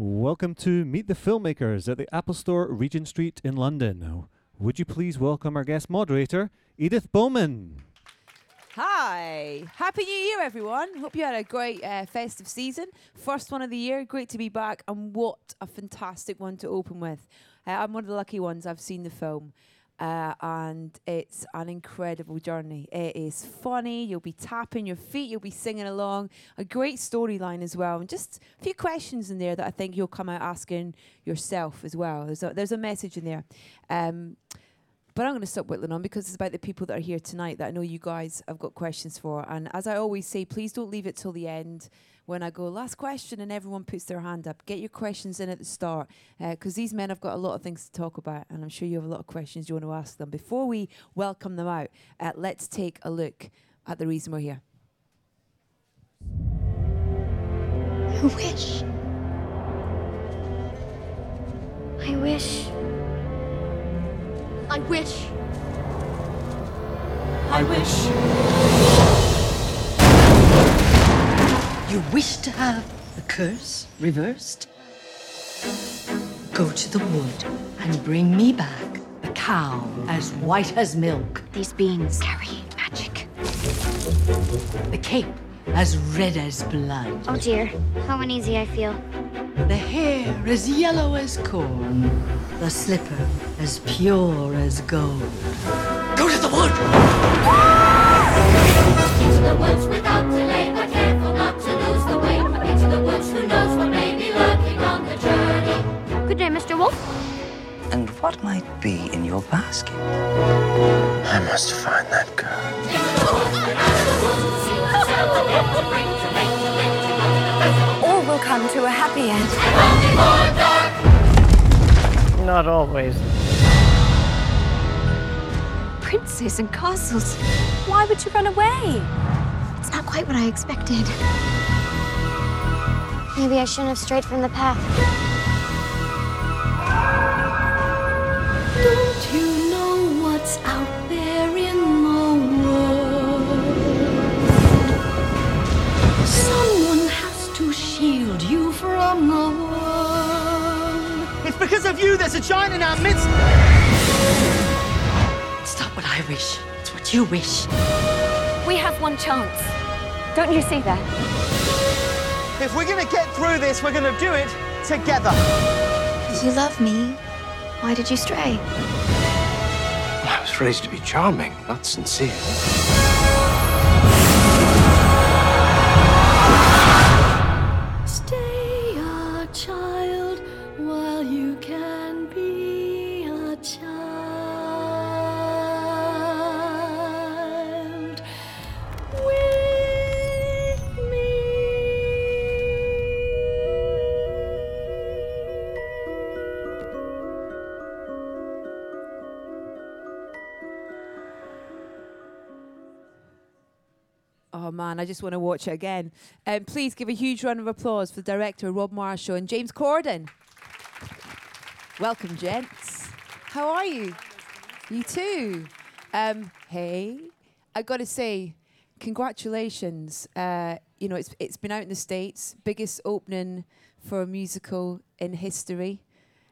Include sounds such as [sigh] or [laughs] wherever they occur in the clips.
Welcome to Meet the Filmmakers at the Apple Store, Regent Street in London. Would you please welcome our guest moderator, Edith Bowman? Hi, happy New Year, everyone. Hope you had a great uh, festive season. First one of the year. Great to be back, and what a fantastic one to open with. Uh, I'm one of the lucky ones. I've seen the film. Uh, and it's an incredible journey. It is funny. You'll be tapping your feet. You'll be singing along. A great storyline as well, and just a few questions in there that I think you'll come out asking yourself as well. There's a, there's a message in there. Um, but I'm going to stop whittling on because it's about the people that are here tonight that I know you guys have got questions for. And as I always say, please don't leave it till the end when I go, last question, and everyone puts their hand up. Get your questions in at the start because uh, these men have got a lot of things to talk about. And I'm sure you have a lot of questions you want to ask them. Before we welcome them out, uh, let's take a look at the reason we're here. I wish. I wish. I wish. I wish. You wish to have the curse reversed? Go to the wood and bring me back a cow as white as milk. These beans carry magic. The cape as red as blood. Oh dear, how uneasy I feel. The hair as yellow as corn. The slipper as pure as gold. Go to the wood! Into the woods without Good. Wolf. And what might be in your basket? I must find that girl. All will come to a happy end. Not always. Princes and castles. Why would you run away? It's not quite what I expected. Maybe I shouldn't have strayed from the path. Don't you know what's out there in the world? Someone has to shield you from the world. It's because of you there's a giant in our midst. It's not what I wish, it's what you wish. We have one chance. Don't you see that? If we're gonna get through this, we're gonna do it together. You love me. Why did you stray? I was raised to be charming, not sincere. Man, I just want to watch it again. Um, please give a huge round of applause for the director Rob Marshall and James Corden. Welcome, gents. How are you? You too. Um, hey, I got to say, congratulations. Uh, you know, it's it's been out in the states, biggest opening for a musical in history.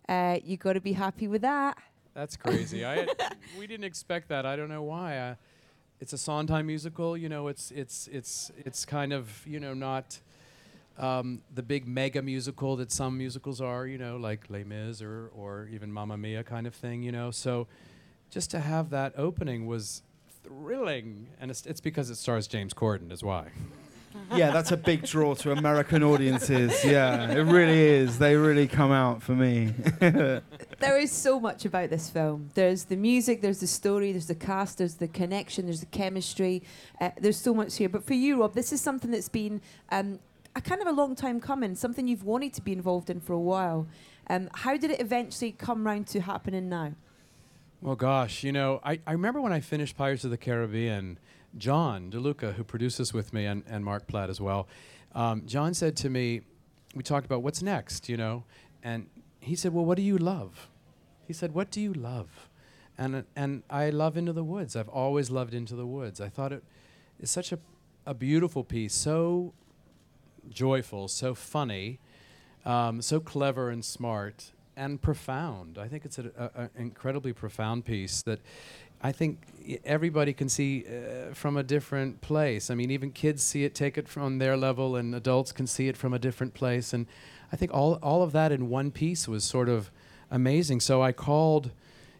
Uh, you got to be happy with that. That's crazy. I [laughs] we didn't expect that. I don't know why. It's a Sondheim musical. You know, it's it's it's it's kind of you know not um, the big mega musical that some musicals are. You know, like Les Mis or or even Mamma Mia kind of thing. You know, so just to have that opening was thrilling, and it's, it's because it stars James Corden, is why. [laughs] yeah, that's a big draw to American audiences. Yeah, it really is. They really come out for me. [laughs] there is so much about this film. There's the music, there's the story, there's the cast, there's the connection, there's the chemistry. Uh, there's so much here. But for you, Rob, this is something that's been um, a kind of a long time coming, something you've wanted to be involved in for a while. Um, how did it eventually come round to happening now? Well, gosh, you know, I, I remember when I finished Pirates of the Caribbean, John DeLuca, who produces with me, and, and Marc Platt as well, um, John said to me, we talked about what's next, you know, and he said, well, what do you love? He said, what do you love? And, and I love Into the Woods. I've always loved Into the Woods. I thought it is such a, a beautiful piece, so joyful, so funny, um, so clever and smart and profound. I think it's an incredibly profound piece that I think everybody can see uh, from a different place. I mean, even kids see it, take it from their level, and adults can see it from a different place. And I think all all of that in one piece was sort of amazing. So I called,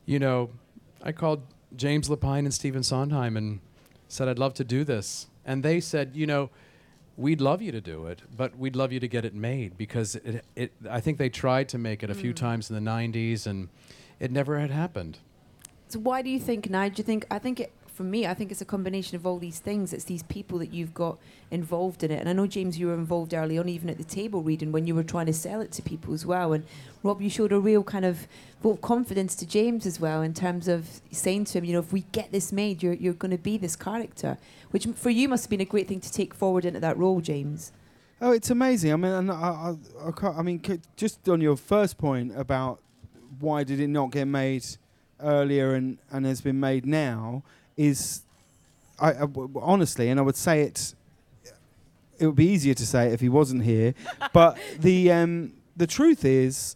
you know, I called James Lapine and Stephen Sondheim and said I'd love to do this, and they said, you know. We'd love you to do it, but we'd love you to get it made because it, it. I think they tried to make it a few Mm. times in the '90s, and it never had happened. So why do you think now? Do you think? I think it, for me, I think it's a combination of all these things. It's these people that you've got involved in it, and I know James, you were involved early on, even at the table reading when you were trying to sell it to people as well. And Rob, you showed a real kind of vote of confidence to James as well in terms of saying to him, you know, if we get this made, you're you're going to be this character, which for you must have been a great thing to take forward into that role, James. Oh, it's amazing. I mean, and I, I, I, I mean, just on your first point about why did it not get made earlier and, and has been made now is, I, I w- honestly, and I would say it. It would be easier to say it if he wasn't here, [laughs] but the um, the truth is,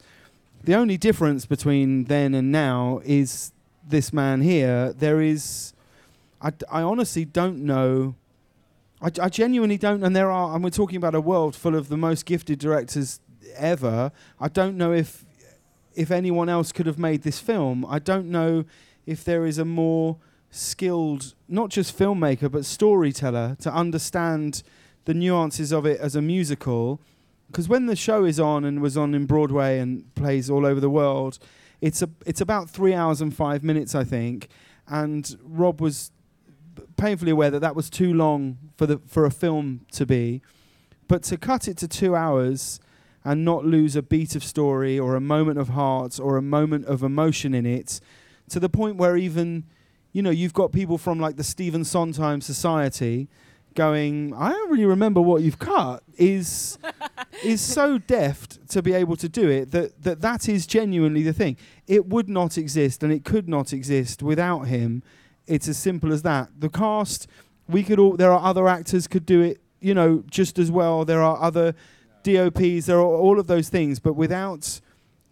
the only difference between then and now is this man here. There is, I, d- I honestly don't know. I, I genuinely don't, and there are, and we're talking about a world full of the most gifted directors ever. I don't know if if anyone else could have made this film. I don't know if there is a more skilled, not just filmmaker but storyteller to understand the nuances of it as a musical. Because when the show is on and was on in Broadway and plays all over the world, it's a it's about three hours and five minutes, I think. And Rob was painfully aware that that was too long for the for a film to be, but to cut it to two hours and not lose a beat of story or a moment of heart or a moment of emotion in it, to the point where even, you know, you've got people from like the Stephen Sondheim Society going, I don't really remember what you've cut, is [laughs] is so deft to be able to do it that, that that is genuinely the thing. It would not exist and it could not exist without him. It's as simple as that. The cast, we could all there are other actors could do it, you know, just as well. There are other DOPs, there are all of those things, but without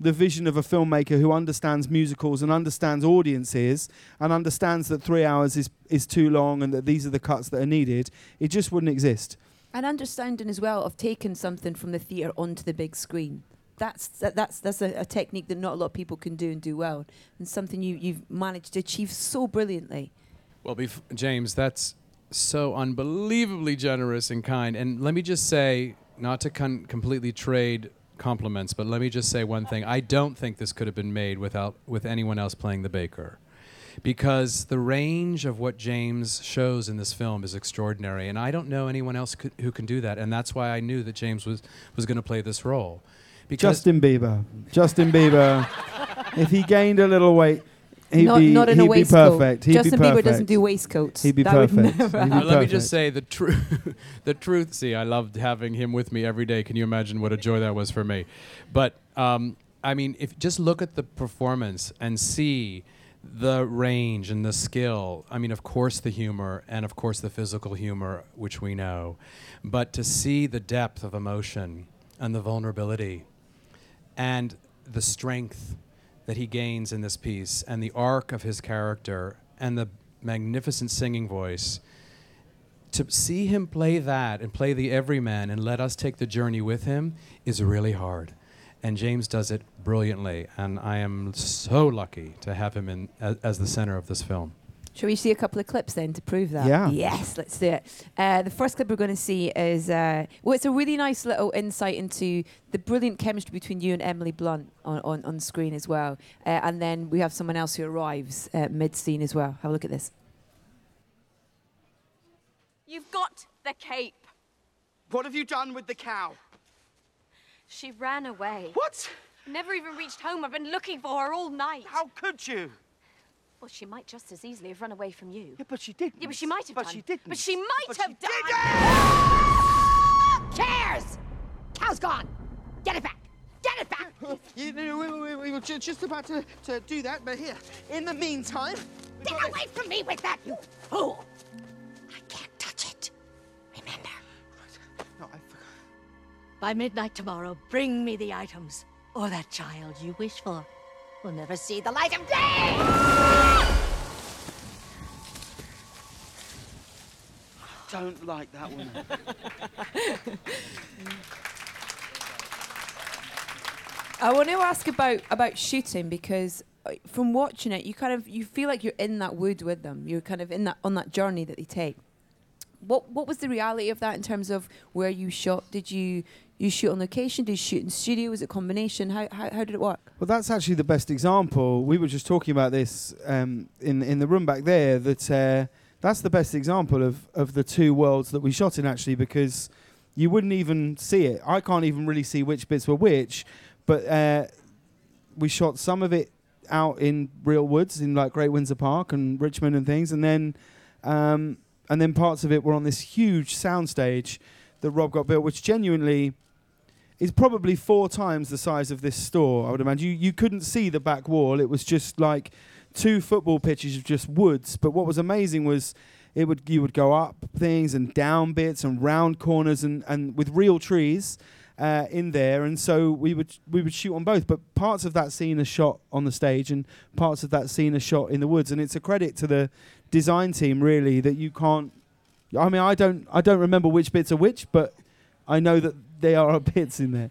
the vision of a filmmaker who understands musicals and understands audiences and understands that three hours is, is too long and that these are the cuts that are needed, it just wouldn't exist. And understanding as well of taking something from the theatre onto the big screen. That's that, that's that's a, a technique that not a lot of people can do and do well, and something you you've managed to achieve so brilliantly. Well, bef- James, that's so unbelievably generous and kind. And let me just say, not to con- completely trade compliments, but let me just say one thing. I don't think this could have been made without with anyone else playing the baker. Because the range of what James shows in this film is extraordinary, and I don't know anyone else could, who can do that, and that's why I knew that James was, was going to play this role. Because Justin Bieber. Justin Bieber. [laughs] if he gained a little weight, he'd not be, not in he'd a be waistcoat. perfect. He'd Justin be Bieber doesn't do waistcoats. He'd be That perfect. never He'd be Uh, let me just say the truth. [laughs] the truth. See, I loved having him with me every day. Can you imagine what a joy that was for me? But um, I mean, if just look at the performance and see the range and the skill. I mean, of course, the humor and of course the physical humor, which we know, but to see the depth of emotion and the vulnerability and the strength that he gains in this piece and the arc of his character and the magnificent singing voice to see him play that and play the everyman and let us take the journey with him is really hard. And James does it brilliantly and I am so lucky to have him in as, as the center of this film Shall we see a couple of clips then to prove that? Yeah. Yes, let's do it. Uh, the first clip we're going to see is uh, well, it's a really nice little insight into the brilliant chemistry between you and Emily Blunt on, on, on screen as well. Uh, and then we have someone else who arrives uh, mid scene as well. Have a look at this. You've got the cape. What have you done with the cow? She ran away. What? Never even reached home. I've been looking for her all night. How could you? Well, she might just as easily have run away from you. Yeah, but she didn't. Yeah, but she might have done. But done. she didn't. But she might But have she done. Ah! cares? Cow's gone. Get it back. Get it back. Oh, you know, we, we, we were just about to, to do that, but here, in the meantime, Get away from me with that, you fool. I can't touch it. Remember. No, I forgot. By midnight tomorrow, bring me the items, or that child you wish for will never see the light of day! Don't like that one. [laughs] I want to ask about about shooting because uh, from watching it, you kind of you feel like you're in that wood with them. You're kind of in that on that journey that they take. What what was the reality of that in terms of where you shot? Did you you shoot on location? Did you shoot in studio? Was it a combination? How, how how did it work? Well, that's actually the best example. We were just talking about this um, in in the room back there. That uh, that's the best example of of the two worlds that we shot in actually, because you wouldn't even see it. I can't even really see which bits were which, but uh, we shot some of it out in real woods in like Great Windsor Park and Richmond and things, and then um, and then parts of it were on this huge soundstage that Rob got built, which genuinely is probably four times the size of this store. I would imagine you you couldn't see the back wall; it was just like two football pitches of just woods. But what was amazing was it would you would go up things and down bits and round corners and, and with real trees uh, in there, and so we would we would shoot on both. But parts of that scene are shot on the stage, and parts of that scene are shot in the woods. And it's a credit to the design team really that you can't. I mean, I don't I don't remember which bits are which, but I know that there are bits in there.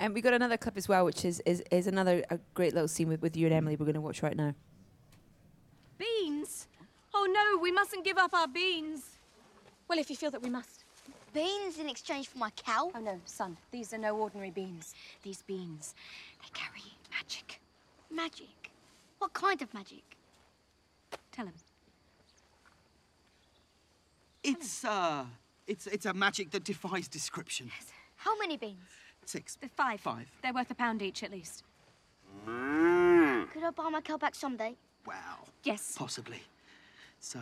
And we got another clip as well, which is is, is another a great little scene with, with you and Emily. We're going to watch right now. Beans? Oh no, we mustn't give up our beans. Well, if you feel that we must. Beans in exchange for my cow? Oh no, son, these are no ordinary beans. These beans, they carry magic. Magic? What kind of magic? Tell him. It's uh, it's it's a magic that defies description. Yes. How many beans? Six. The five. Five. They're worth a pound each at least. Could I buy my cow back someday? Wow. Yes. Possibly. So,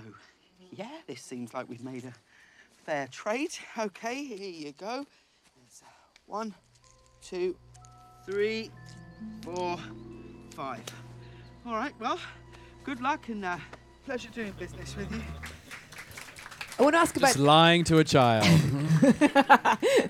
yeah, this seems like we've made a fair trade. Okay, here you go. There's uh, one, two, three, four, five. All right, well, good luck and uh, pleasure doing business with you. I want to ask Just about lying to a child. [laughs]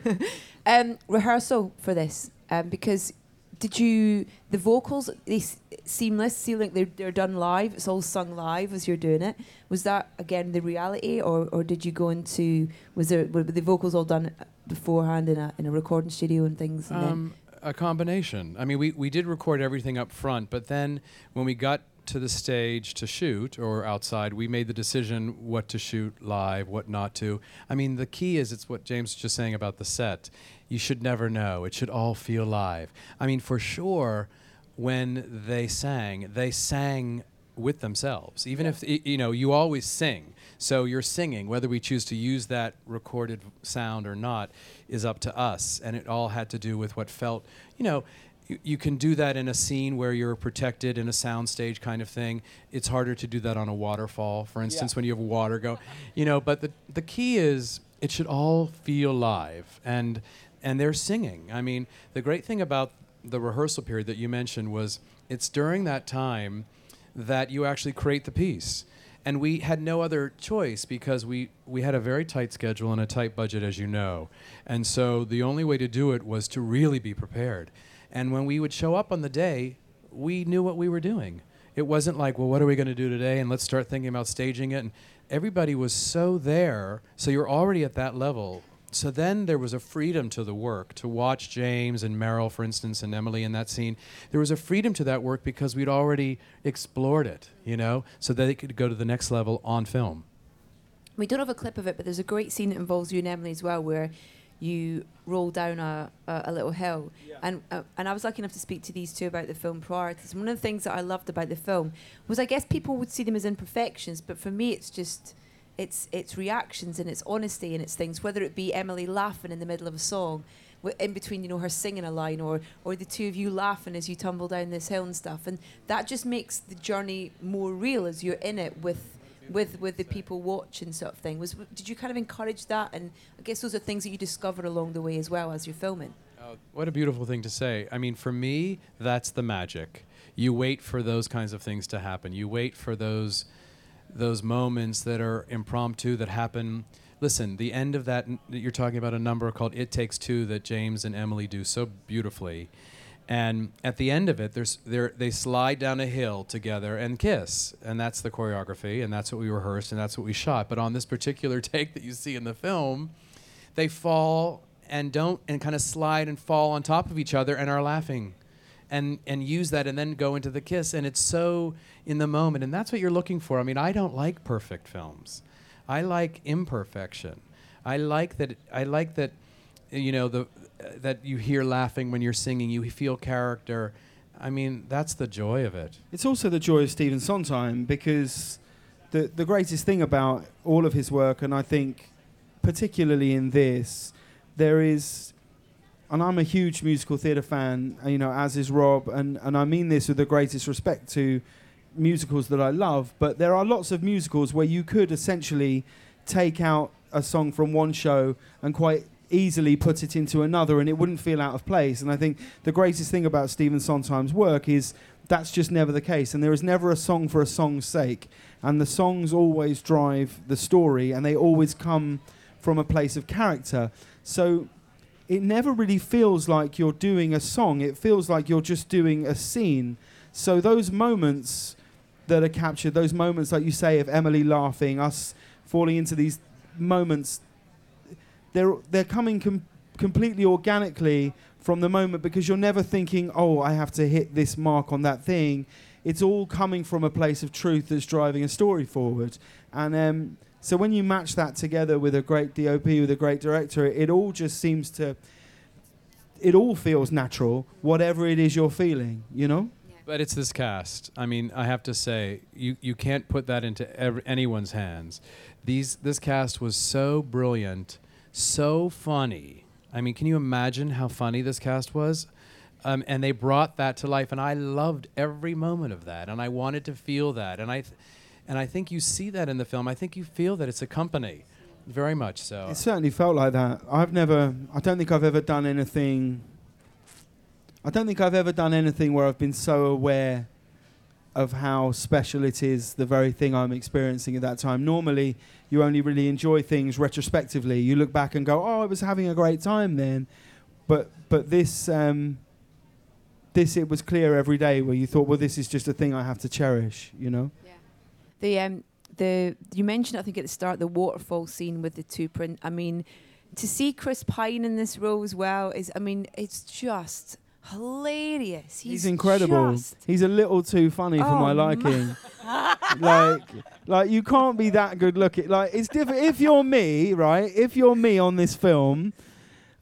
[laughs] um, rehearsal for this um, because did you the vocals they s- seamless seem like they're, they're done live it's all sung live as you're doing it was that again the reality or, or did you go into was there were the vocals all done beforehand in a in a recording studio and things and then Um, a combination. I mean, we, we did record everything up front, but then when we got to the stage to shoot or outside, we made the decision what to shoot live, what not to. I mean, the key is it's what James was just saying about the set. You should never know. It should all feel live. I mean, for sure, when they sang, they sang with themselves. Even if you know, you always sing. So you're singing, whether we choose to use that recorded sound or not, is up to us. And it all had to do with what felt, you know. You, you can do that in a scene where you're protected in a soundstage kind of thing. It's harder to do that on a waterfall, for instance, when you have water go, you know. But the the key is it should all feel live, and and they're singing. I mean, the great thing about the rehearsal period that you mentioned was it's during that time that you actually create the piece. And we had no other choice because we, we had a very tight schedule and a tight budget, as you know. And so the only way to do it was to really be prepared. And when we would show up on the day, we knew what we were doing. It wasn't like, well, what are we going to do today? And let's start thinking about staging it. And everybody was so there. So you're already at that level. So then there was a freedom to the work to watch James and Meryl, for instance, and Emily in that scene. There was a freedom to that work because we'd already explored it, you know, so that it could go to the next level on film. we don't have a clip of it but there's a great scene that involves you and Emily as well where you roll down a, a, a little hill. And uh, and I was lucky enough to speak to these two about the film prior to this. One of the things that I loved about the film was I guess people would see them as imperfections but for me it's just it's it's reactions and it's honesty and it's things whether it be Emily laughing in the middle of a song wi- in between you know her singing a line or or the two of you laughing as you tumble down this hill and stuff. And that just makes the journey more real as you're in it with with with the people watching sort of thing was did you kind of encourage that and I guess those are things that you discover along the way as well as you're filming Oh, what a beautiful thing to say. I mean, for me, that's the magic. You wait for those kinds of things to happen. You wait for those those moments that are impromptu that happen listen, the end of that, n- you're talking about a number called It Takes Two that James and Emily do so beautifully. And at the end of it, they slide down a hill together and kiss. And that's the choreography, and that's what we rehearsed, and that's what we shot. But on this particular [laughs] take that you see in the film, they fall and don't, and kind of slide and fall on top of each other and are laughing. And, and use that and then go into the kiss. And it's so in the moment. And that's what you're looking for. I mean, I don't like perfect films. I like imperfection. I like that. I like that. You know the that you hear laughing when you're singing. You feel character. I mean, that's the joy of it. It's also the joy of Stephen Sondheim because the the greatest thing about all of his work, and I think particularly in this, there is, and I'm a huge musical theatre fan, you know, as is Rob, and and I mean this with the greatest respect to musicals that I love, but there are lots of musicals where you could essentially take out a song from one show and quite easily put it into another and it wouldn't feel out of place. And I think the greatest thing about Stephen Sondheim's work is that's just never the case. And there is never a song for a song's sake. And the songs always drive the story and they always come from a place of character. So it never really feels like you're doing a song, it feels like you're just doing a scene. So those moments that are captured, those moments, like you say, of Emily laughing, us falling into these moments, they're they're coming com- completely organically from the moment because you're never thinking, oh, I have to hit this mark on that thing. It's all coming from a place of truth that's driving a story forward, and um, so when you match that together with a great DOP, with a great director, it, it all just seems to. It all feels natural, whatever it is you're feeling, you know. But it's this cast. I mean, I have to say, you, you can't put that into ev- anyone's hands. These this cast was so brilliant, so funny. I mean, can you imagine how funny this cast was? Um, and they brought that to life, and I loved every moment of that, and I wanted to feel that, and I, th- and I think you see that in the film. I think you feel that it's a company, very much so. It certainly felt like that. I've never, I don't think I've ever done anything. I don't think I've ever done anything where I've been so aware of how special it is, the very thing I'm experiencing at that time. Normally, you only really enjoy things retrospectively. You look back and go, "Oh, I was having a great time then," but but this um, this it was clear every day where you thought, "Well, this is just a thing I have to cherish," you know. The um the you mentioned I think at the start the waterfall scene with the two print. I mean, to see Chris Pine in this role as well is I mean it's just hilarious. He's, He's, incredible. He's a little too funny for oh, my Oh, liking. [laughs] like, like you can't be that good looking. Like, it's different. If you're me, right? If you're me on this film,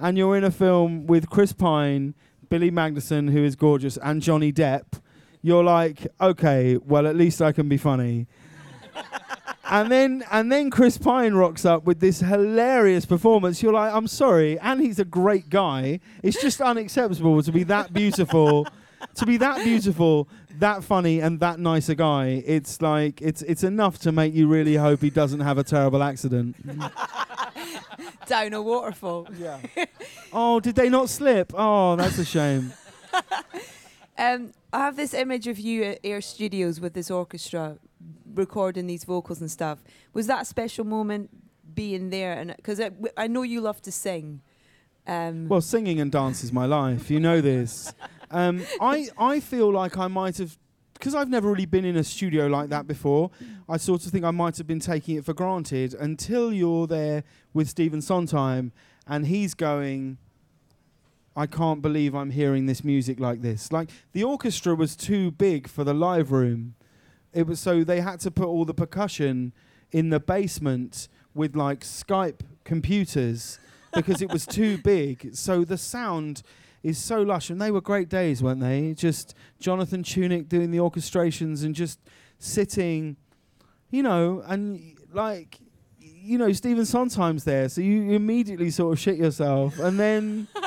and you're in a film with Chris Pine, Billy Magnussen, who is gorgeous, and Johnny Depp, you're like, okay, well, at least I can be funny. And then and then Chris Pine rocks up with this hilarious performance. You're like, I'm sorry, and he's a great guy. It's just unacceptable to be that beautiful, to be that beautiful, that funny, and that nice a guy. It's like it's it's enough to make you really hope he doesn't have a terrible accident. [laughs] down a waterfall. Yeah. [laughs] oh, did they not slip? Oh, that's a shame. [laughs] Um, I have this image of you at Air Studios with this orchestra recording these vocals and stuff. Was that a special moment being there? And because I, I know you love to sing. Um, Well, singing and dance is my life. You know this. Um, I I feel like I might have, because I've never really been in a studio like that before. I sort of think I might have been taking it for granted until you're there with Stephen Sondheim, and he's going. I can't believe I'm hearing this music like this. Like the orchestra was too big for the live room. It was so they had to put all the percussion in the basement with like Skype computers [laughs] because it was too big. So the sound is so lush, and they were great days, weren't they? Just Jonathan Tunick doing the orchestrations and just sitting, you know, and like, you know, Stephen Sondheim's there, so you immediately sort of shit yourself, and then. [laughs]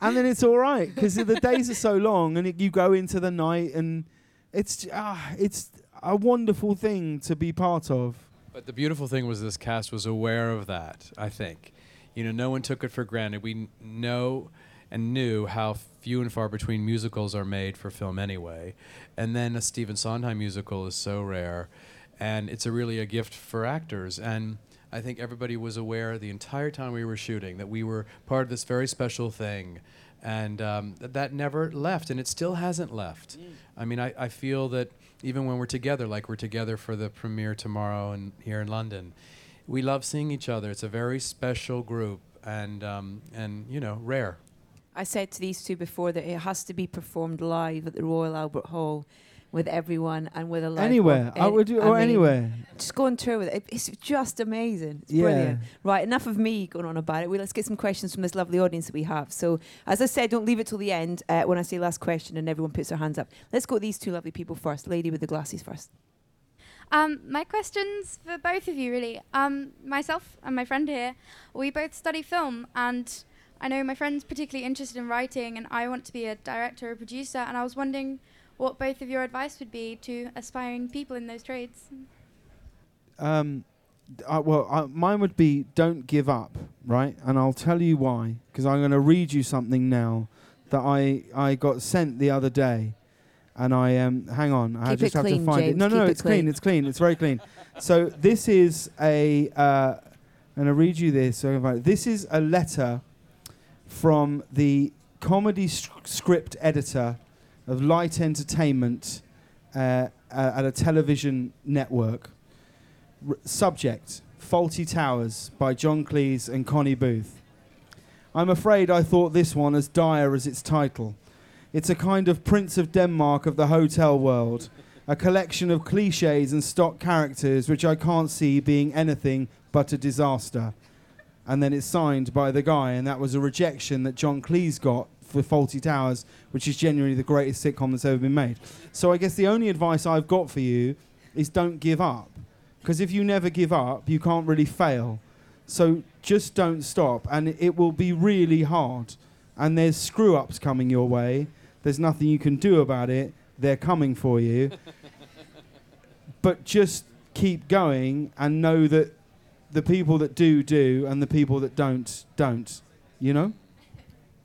and then it's all right because the days are so long, and it, you go into the night, and it's ah, it's a wonderful thing to be part of. But the beautiful thing was this cast was aware of that, I think. You know, no one took it for granted. We n- know and knew how few and far between musicals are made for film anyway. And then a Stephen Sondheim musical is so rare. And it's a really a gift for actors. And I think everybody was aware the entire time we were shooting that we were part of this very special thing. And um, th- that never left, and it still hasn't left. I mean, I, I feel that even when we're together, like we're together for the premiere tomorrow and here in London, we love seeing each other. It's a very special group and, um, and you know, rare. I said to these two before that it has to be performed live at the Royal Albert Hall with everyone and with a live Anywhere. org- I would do- or mean, anywhere. Just go on tour with it. It's just amazing. It's Yeah. brilliant. Right, enough of me going on about it. Well, let's get some questions from this lovely audience that we have. So, as I said, don't leave it till the end uh, when I say last question and everyone puts their hands up. Let's go with these two lovely people first. Lady with the glasses first. Um, my question's for both of you, really. Um, myself and my friend here, we both study film, and I know my friend's particularly interested in writing, and I want to be a director or producer, and I was wondering what both of your advice would be to aspiring people in those trades. Um, uh, well, uh, mine would be don't give up, right? And I'll tell you why. Because I'm going to read you something now that I I got sent the other day, and I um hang on, I just have clean, to find it. James, No, no, keep no, it it's clean. clean. It's clean. It's very clean. So this is a. Uh, I'm going to read you this. So I can find it. This is a letter from the comedy s- script editor of Light Entertainment uh, at a television network. R- subject Fawlty Towers by John Cleese and Connie Booth. I'm afraid I thought this one as dire as its title. It's a kind of Prince of Denmark of the hotel world, a collection of cliches and stock characters which I can't see being anything but a disaster. And then it's signed by the guy, and that was a rejection that John Cleese got for Fawlty Towers, which is genuinely the greatest sitcom that's ever been made. So I guess the only advice I've got for you is don't give up. Because if you never give up, you can't really fail. So just don't stop, and it will be really hard. And there's screw ups coming your way. There's nothing you can do about it. They're coming for you. [laughs] but just keep going and know that the people that do, do, and the people that don't, don't. You know?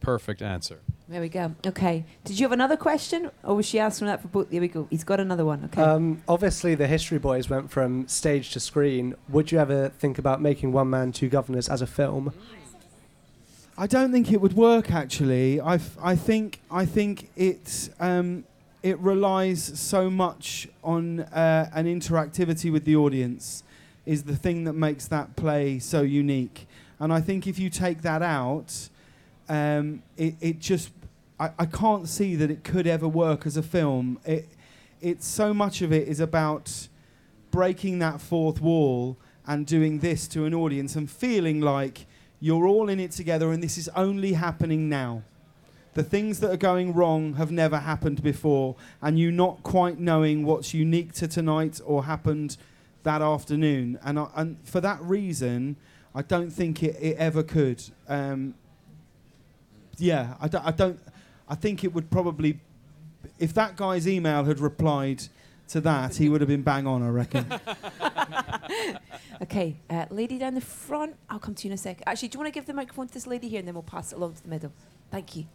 Perfect answer. There we go. Okay. Did you have another question, or was she asking that for both? There we go. He's got another one. Okay. Um, obviously, the History Boys went from stage to screen. Would you ever think about making One Man, Two Guvnors as a film? I don't think it would work. Actually, I, f- I think I think it um, it relies so much on uh, an interactivity with the audience is the thing that makes that play so unique. And I think if you take that out, um, it it just I, I can't see that it could ever work as a film. It it's so much of it is about breaking that fourth wall and doing this to an audience and feeling like you're all in it together and this is only happening now. The things that are going wrong have never happened before, and you not quite knowing what's unique to tonight or happened that afternoon. And, I, and for that reason, I don't think it, it ever could. Um, yeah, I don't, I don't. I think it would probably, if that guy's email had replied to that, he would have been bang on. I reckon. [laughs] okay. Uh, lady down the front. I'll come to you in a second. Actually, do you want to give the microphone to this lady here, and then we'll pass it along to the middle. Thank you.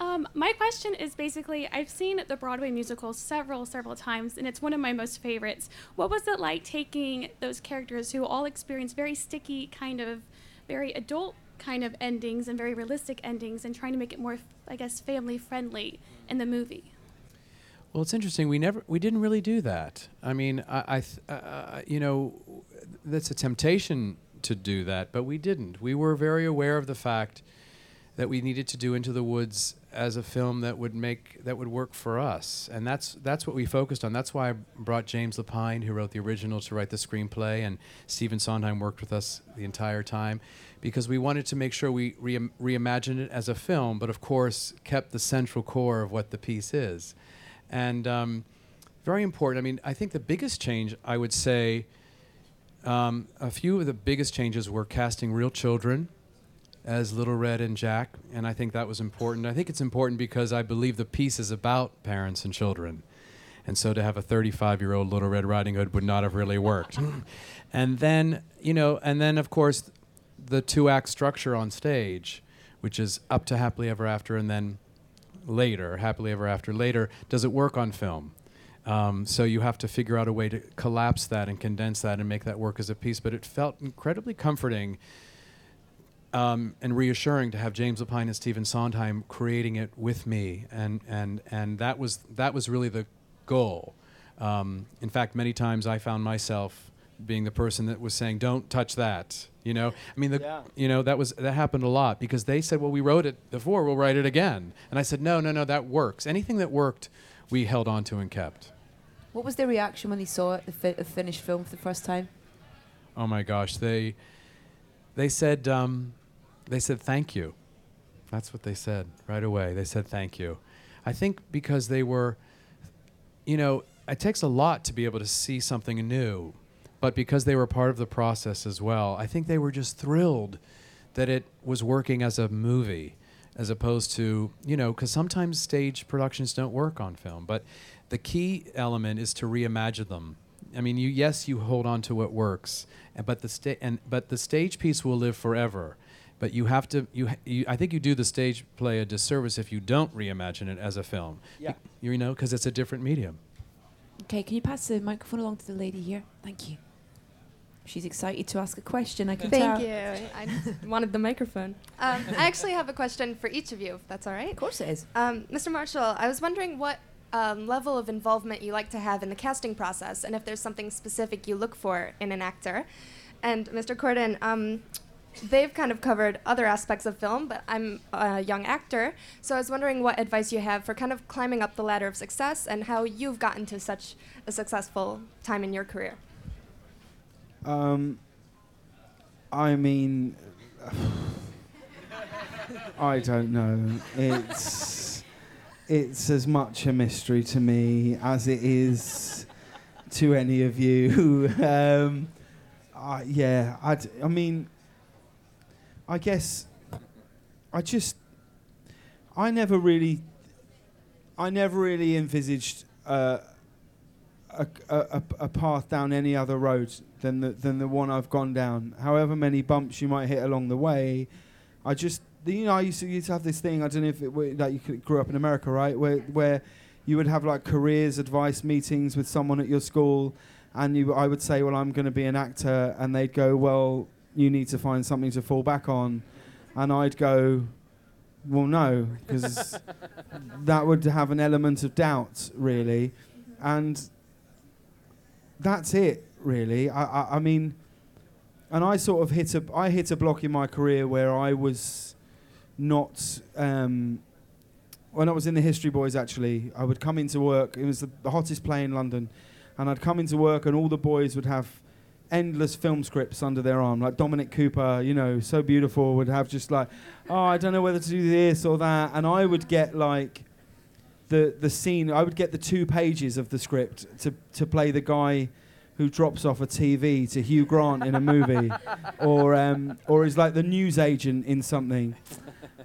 Um, my question is basically I've seen the Broadway musical several, several times, and it's one of my most favorites. What was it like taking those characters who all experience very sticky, kind of very adult kind of endings and very realistic endings and trying to make it more, I guess, family friendly in the movie? Well, it's interesting. We never, we didn't really do that. I mean, I, I th- uh, you know, that's a temptation to do that, but we didn't. We were very aware of the fact that we needed to do Into the Woods as a film that would make that would work for us, and that's that's what we focused on. That's why I brought James Lapine, who wrote the original, to write the screenplay, and Stephen Sondheim worked with us the entire time, because we wanted to make sure we re- reimagined it as a film, but of course kept the central core of what the piece is, and um, very important. I mean, I think the biggest change I would say. Um, a few of the biggest changes were casting real children as Little Red and Jack, and I think that was important. I think it's important because I believe the piece is about parents and children. And so to have a 35 year old Little Red Riding Hood would not have really worked. and then, you know, and then of course the two act structure on stage, which is up to Happily Ever After and then later, Happily Ever After later, does it work on film? Um, so you have to figure out a way to collapse that and condense that and make that work as a piece. But it felt incredibly comforting um, and reassuring to have James Lapine and Stephen Sondheim creating it with me, and and and that was that was really the goal. Um, in fact, many times I found myself being the person that was saying, "Don't touch that." You know, I mean, the, Yeah. you know that was that happened a lot because they said, "Well, we wrote it before, we'll write it again," and I said, "No, no, no, that works. Anything that worked, we held on to and kept." What was their reaction when they saw it, the, fi- the finished film for the first time? Oh my gosh, they they said um, they said thank you. That's what they said right away. They said thank you. I think because they were, you know, it takes a lot to be able to see something new, but because they were part of the process as well, I think they were just thrilled that it was working as a movie as opposed to, you know, because sometimes stage productions don't work on film, but the key element is to reimagine them. I mean, you yes, you hold on to what works, but the sta- and but the stage piece will live forever. But you have to you, you I think you do the stage play a disservice if you don't reimagine it as a film. Yeah. You, you know, because it's a different medium. Okay, can you pass the microphone along to the lady here? Thank you. She's excited to ask a question. I can Thank tell. you. I wanted the microphone. Um, I actually have a question for each of you, if that's all right. Of course it is. Um, Mr. Marshall, I was wondering what um, level of involvement you like to have in the casting process, and if there's something specific you look for in an actor. And Mr. Corden, um, they've kind of covered other aspects of film, but I'm a young actor, so I was wondering what advice you have for kind of climbing up the ladder of success and how you've gotten to such a successful time in your career. Um, I mean, I don't know. It's it's as much a mystery to me as it is to any of you. [laughs] um, I yeah, I'd, I mean, I guess I just I never really I never really envisaged. Uh, a, a, a- a path down any other road than the than the one I've gone down. However many bumps you might hit along the way, I just you know I used to, used to have this thing. I don't know if it were, like you grew up in America, right? Where where you would have like careers advice meetings with someone at your school, and you I would say, well, I'm going to be an actor, and they'd go, well, you need to find something to fall back on, and I'd go. Well, no, because [laughs] that would have an element of doubt, really, and that's it, really. I, I, I mean, and I sort of hit a, I hit a block in my career where I was not. Um, when I was in the History Boys, actually, I would come into work. It was the, the hottest play in London, and I'd come into work, and all the boys would have endless film scripts under their arm, like Dominic Cooper, you know, so beautiful, would have just like, oh, I don't know whether to do this or that, and I would get like the the scene. I would get the two pages of the script to to play the guy who drops off a TV to Hugh Grant in a movie, [laughs] or um, or is like the news agent in something.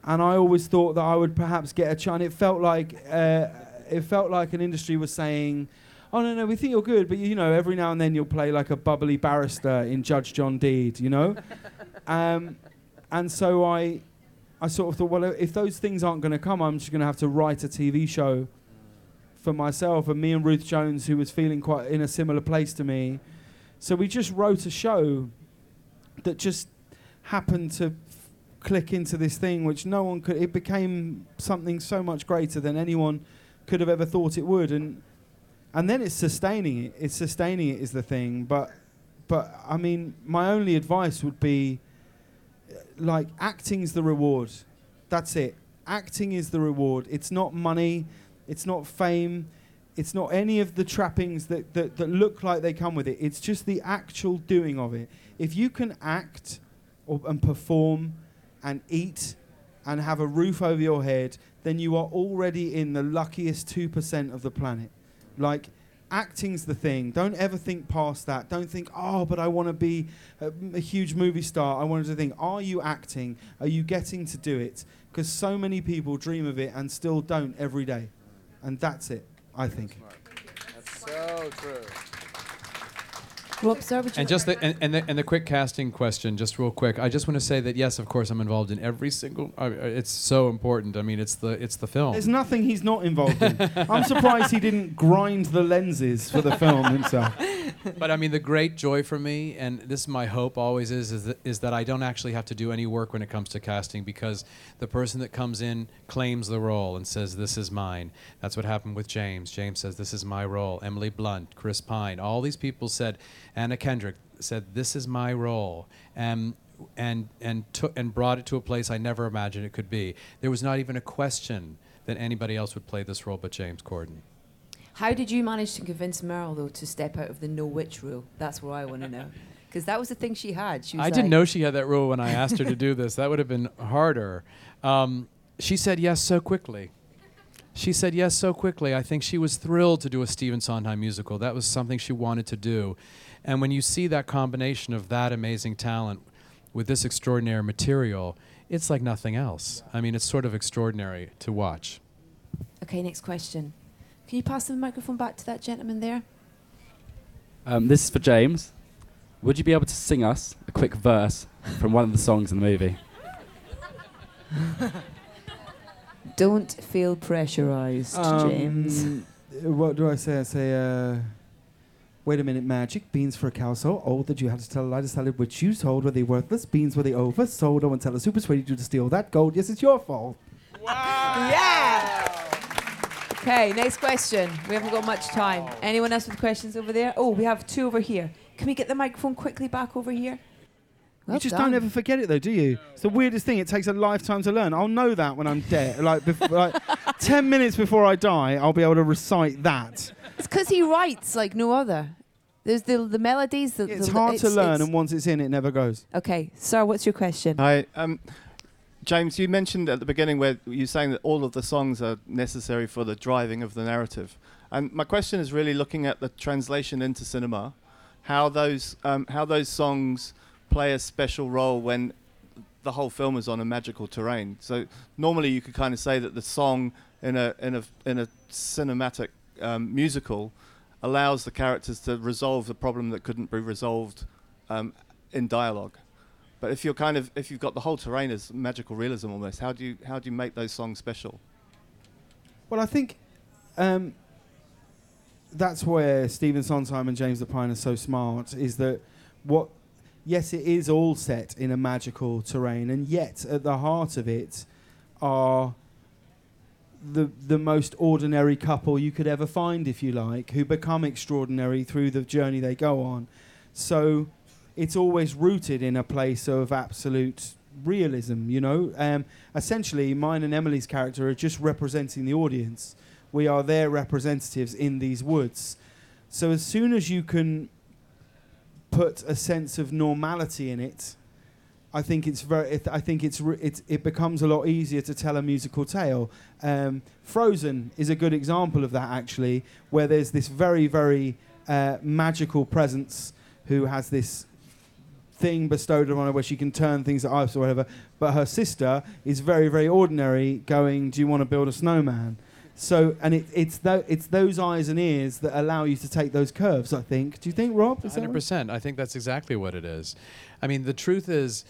And I always thought that I would perhaps get a chance. It felt like uh, it felt like an industry was saying. Oh no no, we think you're good, but you know, every now and then you'll play like a bubbly barrister in Judge John Deed, you know. [laughs] um, and so I, I sort of thought, well, if those things aren't going to come, I'm just going to have to write a TV show for myself. And me and Ruth Jones, who was feeling quite in a similar place to me, so we just wrote a show that just happened to f- click into this thing, which no one could. It became something so much greater than anyone could have ever thought it would, and and then it's sustaining it. It's sustaining it is the thing, but but I mean, my only advice would be like acting's the reward. That's it. Acting is the reward. It's not money. It's not fame. It's not any of the trappings that, that, that look like they come with it. It's just the actual doing of it. If you can act or, and perform and eat and have a roof over your head, then you are already in the luckiest 2% of the planet. Like, acting's the thing. Don't ever think past that. Don't think, oh, but I want to be a, a huge movie star. I wanted to think, are you acting? Are you getting to do it? Because so many people dream of it and still don't every day. And that's it, I think. That's so true. Rob, sir, would And just the and, and the and the quick casting question, just real quick. I just want to say that yes, of course, I'm involved in every single. Uh, it's so important. I mean, it's the it's the film. There's nothing he's not involved in. [laughs] I'm surprised he didn't grind the lenses for the film himself. [laughs] but I mean, the great joy for me, and this is my hope always is, is that, is that I don't actually have to do any work when it comes to casting because the person that comes in claims the role and says, This is mine. That's what happened with James. James says, This is my role. Emily Blunt, Chris Pine, all these people said, Anna Kendrick said, This is my role. Um, and and and took and brought it to a place I never imagined it could be. There was not even a question that anybody else would play this role but James Corden. How did you manage to convince Meryl though to step out of the no witch rule? That's what I want to know. [laughs] Because that was the thing she had. She I didn't know she had that rule when I asked her to do this. That would have been harder. Um, she said yes so quickly. She said yes so quickly. I think she was thrilled to do a Stephen Sondheim musical. That was something she wanted to do. And when you see that combination of that amazing talent with this extraordinary material, it's like nothing else. I mean, it's sort of extraordinary to watch. Okay, next question. Can you pass the microphone back to that gentleman there? Um, this is for James. Would you be able to sing us a quick verse from one of the songs in the movie? [laughs] Don't feel pressurized, James. Um, uh, What do I say? I say, uh, wait a minute, magic. Beans for a cow so old that you had to tell a lie to sell it, which you told were they worthless. Beans were they oversold. Oh, and tell a super persuaded you to steal that gold. Yes, it's your fault. Wow. Yeah. Okay, next question. We haven't got much time. Anyone else with questions over there? Oh, we have two over here. Can we get the microphone quickly back over here? Well you just done. don't ever forget it, though, do you? It's the weirdest thing. It takes a lifetime to learn. I'll know that when I'm dead. like, bef- [laughs] like ten minutes before I die, I'll be able to recite that. It's because he writes like no other. There's the the melodies. The, It's the, hard to learn, and once it's in, it never goes. Okay, sir, what's your question? Hi, um, James. You mentioned at the beginning where you're saying that all of the songs are necessary for the driving of the narrative, and my question is really looking at the translation into cinema, how those um, how those songs play a special role when the whole film is on a magical terrain. So normally you could kind of say that the song in a in a in a cinematic um, musical allows the characters to resolve the problem that couldn't be resolved um, in dialogue. But if you're kind of if you've got the whole terrain as magical realism almost, how do you how do you make those songs special? Well, I think um, that's where Stephen Sondheim and James Lapine are so smart. Is that what? Yes, it is all set in a magical terrain, and yet at the heart of it are the the most ordinary couple you could ever find, if you like, who become extraordinary through the journey they go on. So it's always rooted in a place of absolute realism, you know. Um, essentially, mine and Emily's character are just representing the audience. We are their representatives in these woods. So as soon as you can put a sense of normality in it, I think it's very. It, I think it's re- it, it becomes a lot easier to tell a musical tale. Um, Frozen is a good example of that, actually, where there's this very very uh, magical presence who has this thing bestowed on her where she can turn things to ice or whatever. But her sister is very very ordinary, going, "Do you want to build a snowman?" So, and it, it's tho- it's those eyes and ears that allow you to take those curves. I think. Do you think, Rob? Is that Hundred right? percent. I think that's exactly what it is. I mean, the truth is,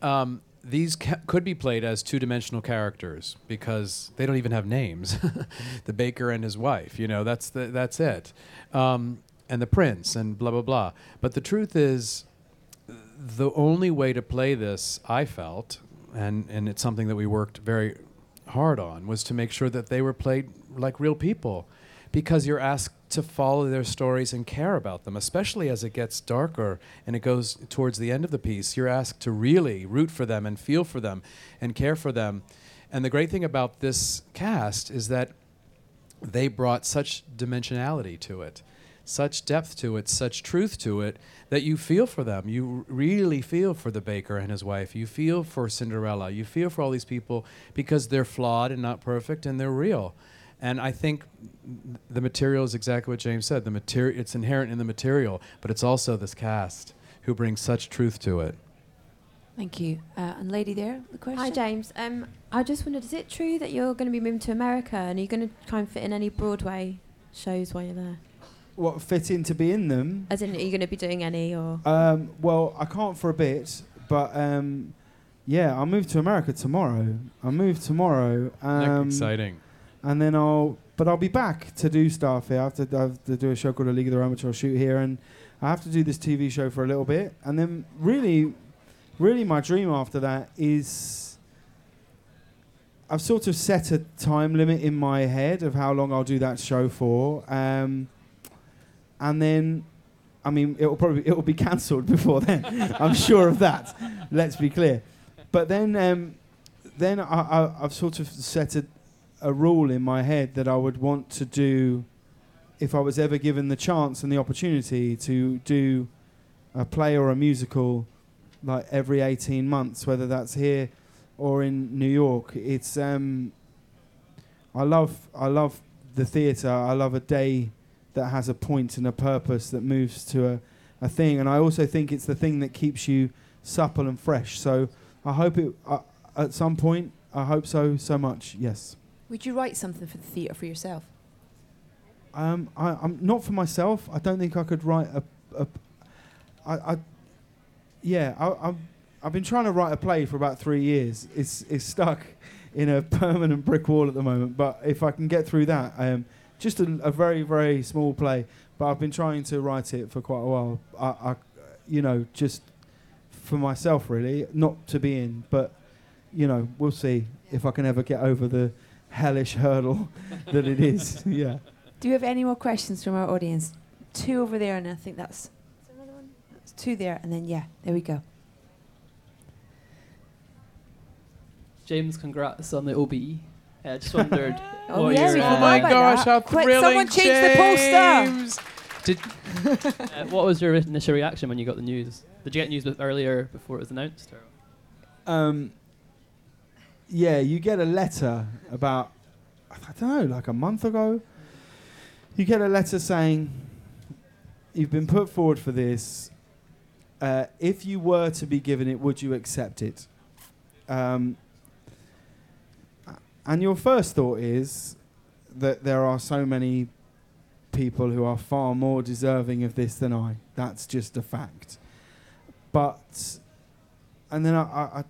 um, these ca- could be played as two-dimensional characters because they don't even have names. [laughs] the baker and his wife. You know, that's the, that's it. Um, and the prince and blah blah blah. But the truth is, the only way to play this, I felt, and and it's something that we worked very hard on, was to make sure that they were played like real people, because you're asked to follow their stories and care about them, especially as it gets darker and it goes towards the end of the piece. You're asked to really root for them and feel for them and care for them. And the great thing about this cast is that they brought such dimensionality to it, such depth to it, such truth to it that you feel for them. You really feel for the baker and his wife. You feel for Cinderella. You feel for all these people because they're flawed and not perfect and they're real. And I think the material is exactly what James said. The material it's inherent in the material, but it's also this cast who brings such truth to it. Thank you. Uh, and lady there, the question. Hi, James. Um, I just wondered, is it true that you're going to be moving to America and are you going to try and fit in any Broadway shows while you're there? What fit in to be in them. As in, are you going to be doing any or? Um, well, I can't for a bit, but um, yeah, I'll move to America tomorrow. I'll move tomorrow. Um, exciting. And then I'll, but I'll be back to do stuff here. I have to, I have to do a show called A League of Their Own, which I'll shoot here, and I have to do this TV show for a little bit, and then really, really, my dream after that is. I've sort of set a time limit in my head of how long I'll do that show for. Um, and then I mean it'll probably it'll be cancelled [laughs] before then. I'm sure of that. Let's be clear. But then um, then I, I've sort of set a, a rule in my head that I would want to do if I was ever given the chance and the opportunity to do a play or a musical like every 18 months, whether that's here or in New York. It's um, I love I love the theatre. I love a day that has a point and a purpose that moves to a, a thing. And I also think it's the thing that keeps you supple and fresh. So I hope it uh, at some point. I hope so so much. Yes. Would you write something for the theatre for yourself? Um, I, I'm not for myself. I don't think I could write a. a I, I yeah, I, I'm, I've been trying to write a play for about three years. It's it's stuck in a [laughs] permanent brick wall at the moment. But if I can get through that, um, just a, a very very small play. But I've been trying to write it for quite a while. I, I you know, just for myself really, not to be in, but you know, we'll see if I can ever get over the hellish hurdle [laughs] that it is. [laughs] Yeah. Do you have any more questions from our audience? Two over there, and I think that's. That's two there, and then yeah, there we go. James, congrats on the OBE. I just wondered. [laughs] Oh, what yeah, we forgot Oh my about gosh, that. how Quick, someone thrilling, change the poster. Did, uh, what was your initial reaction when you got the news? Did you get news bit earlier before it was announced? Or? Um, yeah, you get a letter about, I don't know, like a month ago. You get a letter saying, You've been put forward for this. Uh, if you were to be given it, would you accept it? Um, and your first thought is that there are so many people who are far more deserving of this than I. That's just a fact. But, and then I, I, I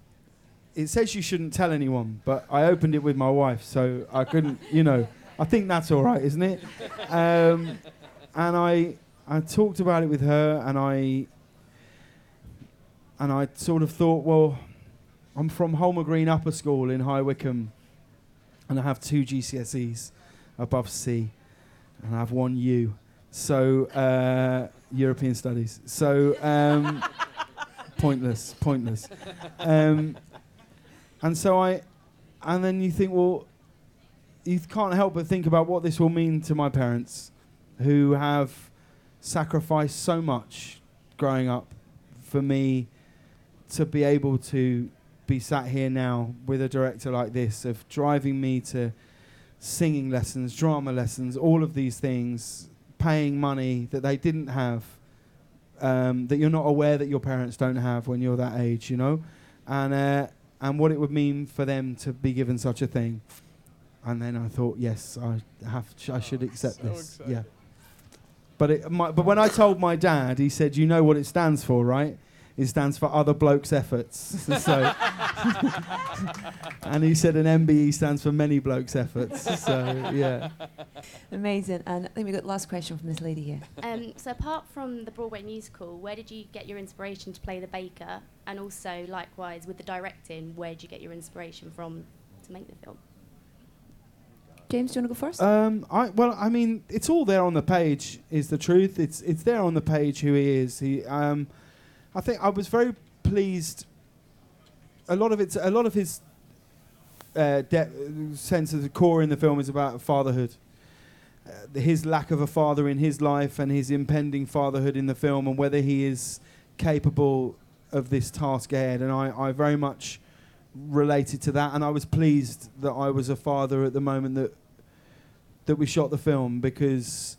it says you shouldn't tell anyone, but I opened it with my wife, so I couldn't, [laughs] you know. I think that's all right, isn't it? Um, and I, I talked about it with her, and I, and I sort of thought, well, I'm from Holmer Green Upper School in High Wycombe, and I have two GCSEs above C, and I have one U, so uh, European Studies. So um, [laughs] pointless, pointless. Um, and so I, and then you think, well, you can't help but think about what this will mean to my parents, who have sacrificed so much growing up for me to be able to be sat here now with a director like this, of driving me to singing lessons, drama lessons, all of these things, paying money that they didn't have, um, that you're not aware that your parents don't have when you're that age, you know, and uh, and what it would mean for them to be given such a thing. And then I thought, yes, I have, sh- I should accept so this. exciting. Yeah. But it, my, but when I told my dad, he said, "You know what it stands for, right? It stands for other blokes' efforts." [laughs] so, and he said an MBE stands for many blokes' efforts. So yeah. Amazing. And I think we've got the last question from this lady here. Um, so apart from the Broadway musical, where did you get your inspiration to play the baker? And also, likewise, with the directing, where did you get your inspiration from to make the film? James, do you want to go first? Um, I well, I mean, it's all there on the page. Is the truth? It's it's there on the page who he is. He, um, I think I was very pleased. A lot of it's a lot of his uh, de- sense of the core in the film is about fatherhood. Uh, his lack of a father in his life and his impending fatherhood in the film, and whether he is capable of this task ahead. And I, I very much related to that, and I was pleased that I was a father at the moment that that we shot the film because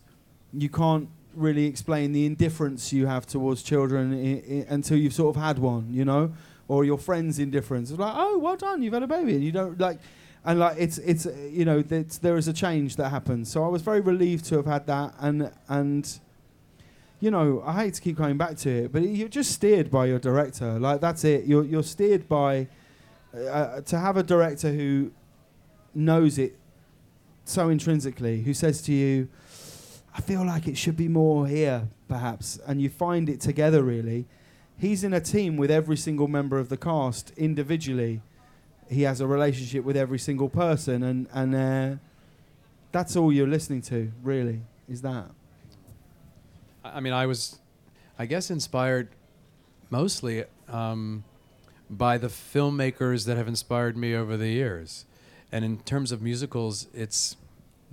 you can't really explain the indifference you have towards children I- I- until you've sort of had one, you know, or your friend's indifference. It's like, oh, well done, you've had a baby, and you don't like. and like it's it's uh, you know it's, there is a change that happens. So I was very relieved to have had that, and and you know I hate to keep coming back to it, but you're just steered by your director. Like that's it. You're you're steered by uh, to have a director who knows it so intrinsically, who says to you, "I feel like it should be more here, perhaps," and you find it together. Really, he's in a team with every single member of the cast individually he has a relationship with every single person, and and uh, that's all you're listening to, really, is that. I mean, I was, I guess, inspired mostly um, by the filmmakers that have inspired me over the years. And in terms of musicals, it's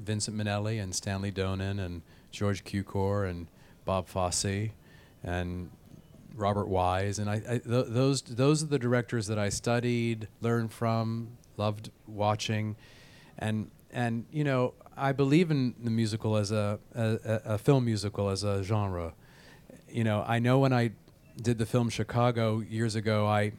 Vincent Minnelli and Stanley Donen and George Cukor and Bob Fosse and Robert Wise. And I, I th- those those are the directors that I studied, learned from, loved watching, and and you know I believe in the musical as a a, a a film musical as a genre. You know I know when I did the film Chicago years ago, I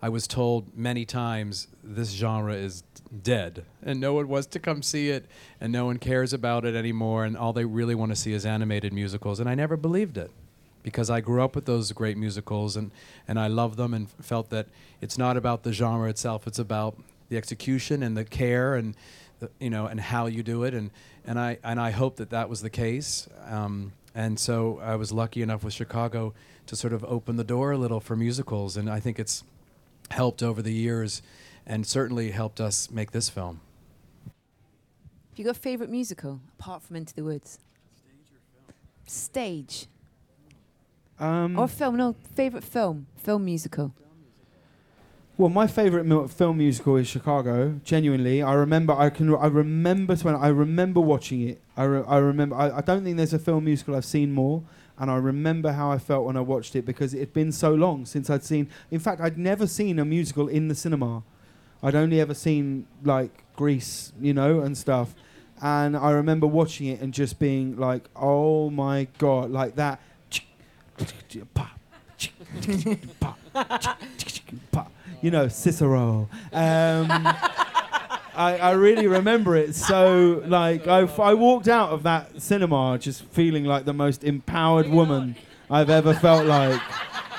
I was told many times this genre is dead. And no one wants to come see it and no one cares about it anymore and all they really want to see is animated musicals and I never believed it because I grew up with those great musicals and, and I love them and felt that it's not about the genre itself it's about the execution and the care and the, you know and how you do it and and I and I hope that that was the case. Um, and so I was lucky enough with Chicago to sort of open the door a little for musicals and I think it's helped over the years and certainly helped us make this film. Have you got a favourite musical apart from Into the Woods? Stage. Um, or film? No, favourite film. Film musical. Well, my favorite mu- film musical is Chicago. Genuinely, I remember. I can. I remember when I remember watching it. I, re- I remember. I, I don't think there's a film musical I've seen more, and I remember how I felt when I watched it because it had been so long since I'd seen. In fact, I'd never seen a musical in the cinema. I'd only ever seen like Grease, you know, and stuff. And I remember watching it and just being like, "Oh my god!" Like that. you know, Cicero. Um, [laughs] I, I really remember it. So, like, I, f- I walked out of that cinema just feeling like the most empowered woman I've ever felt like.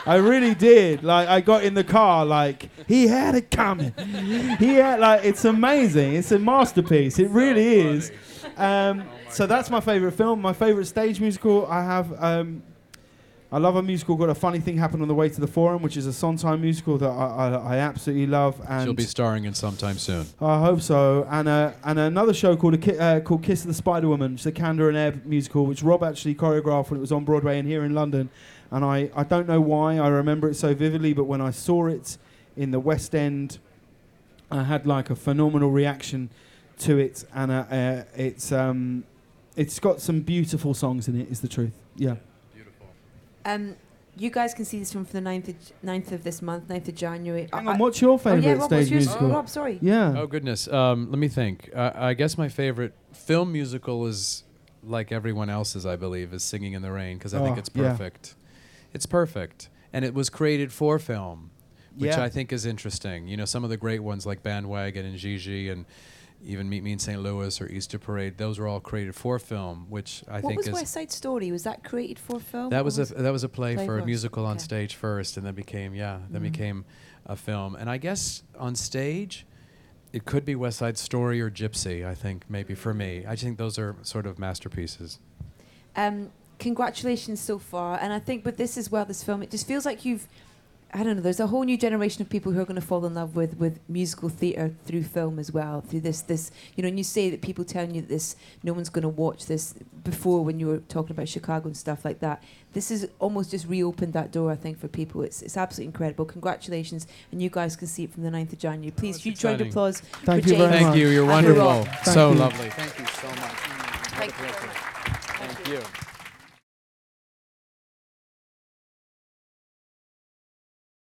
I really did. Like, I got in the car, like, he had it coming. He had, like, it's amazing. It's a masterpiece. It really is. Um, so, that's my favorite film. My favorite stage musical, I have. Um, I love a musical called A Funny Thing Happened on the Way to the Forum, which is a Sondheim musical that I, I, I absolutely love. And She'll be starring in sometime soon. I hope so. And uh, and another show called a ki- uh, called Kiss of the Spider Woman, which is a Kander and Ebb musical, which Rob actually choreographed when it was on Broadway and here in London. And I, I don't know why I remember it so vividly, but when I saw it in the West End, I had like a phenomenal reaction to it, and uh, uh, it's um, it's got some beautiful songs in it. Is the truth? Yeah. Um, you guys can see this film for the 9th of, 9th of this month, 9th of January. Hang I- on, what's your oh, yeah, favourite Rob, what's stage yours? musical? Rob, sorry. Yeah. Oh goodness. Um, let me think. Uh, I guess my favorite film musical is like everyone else's. I believe is Singing in the Rain because I think Oh, it's yeah. perfect. It's perfect, and it was created for film, which Yeah. I think is interesting. You know, some of the great ones like Bandwagon and Gigi and even Meet Me in St. Louis or Easter Parade. Those were all created for film, which I what think was is West Side Story? Was that created for film? that or was a that was a play, play for a musical on stage first, and then became yeah, then Mhm. became a film. And I guess on stage, it could be West Side Story or Gypsy. I think maybe for me, I just think those are sort of masterpieces. Um, congratulations so far, and I think with this as well, this film, it just feels like you've. I don't know. There's a whole new generation of people who are going to fall in love with with musical theatre through film as well. Through this, this you know, and you say that people telling you that this, no one's going to watch this before when you were talking about Chicago and stuff like that. This has almost just reopened that door, I think, for people. It's it's absolutely incredible. Congratulations, and you guys can see it from the 9th of January. Please, oh, huge round of exciting. applause Thank for you very James. Thank you. You're and for wonderful. Rob. so you. lovely. Thank you so much. Thank you very much. Thank you.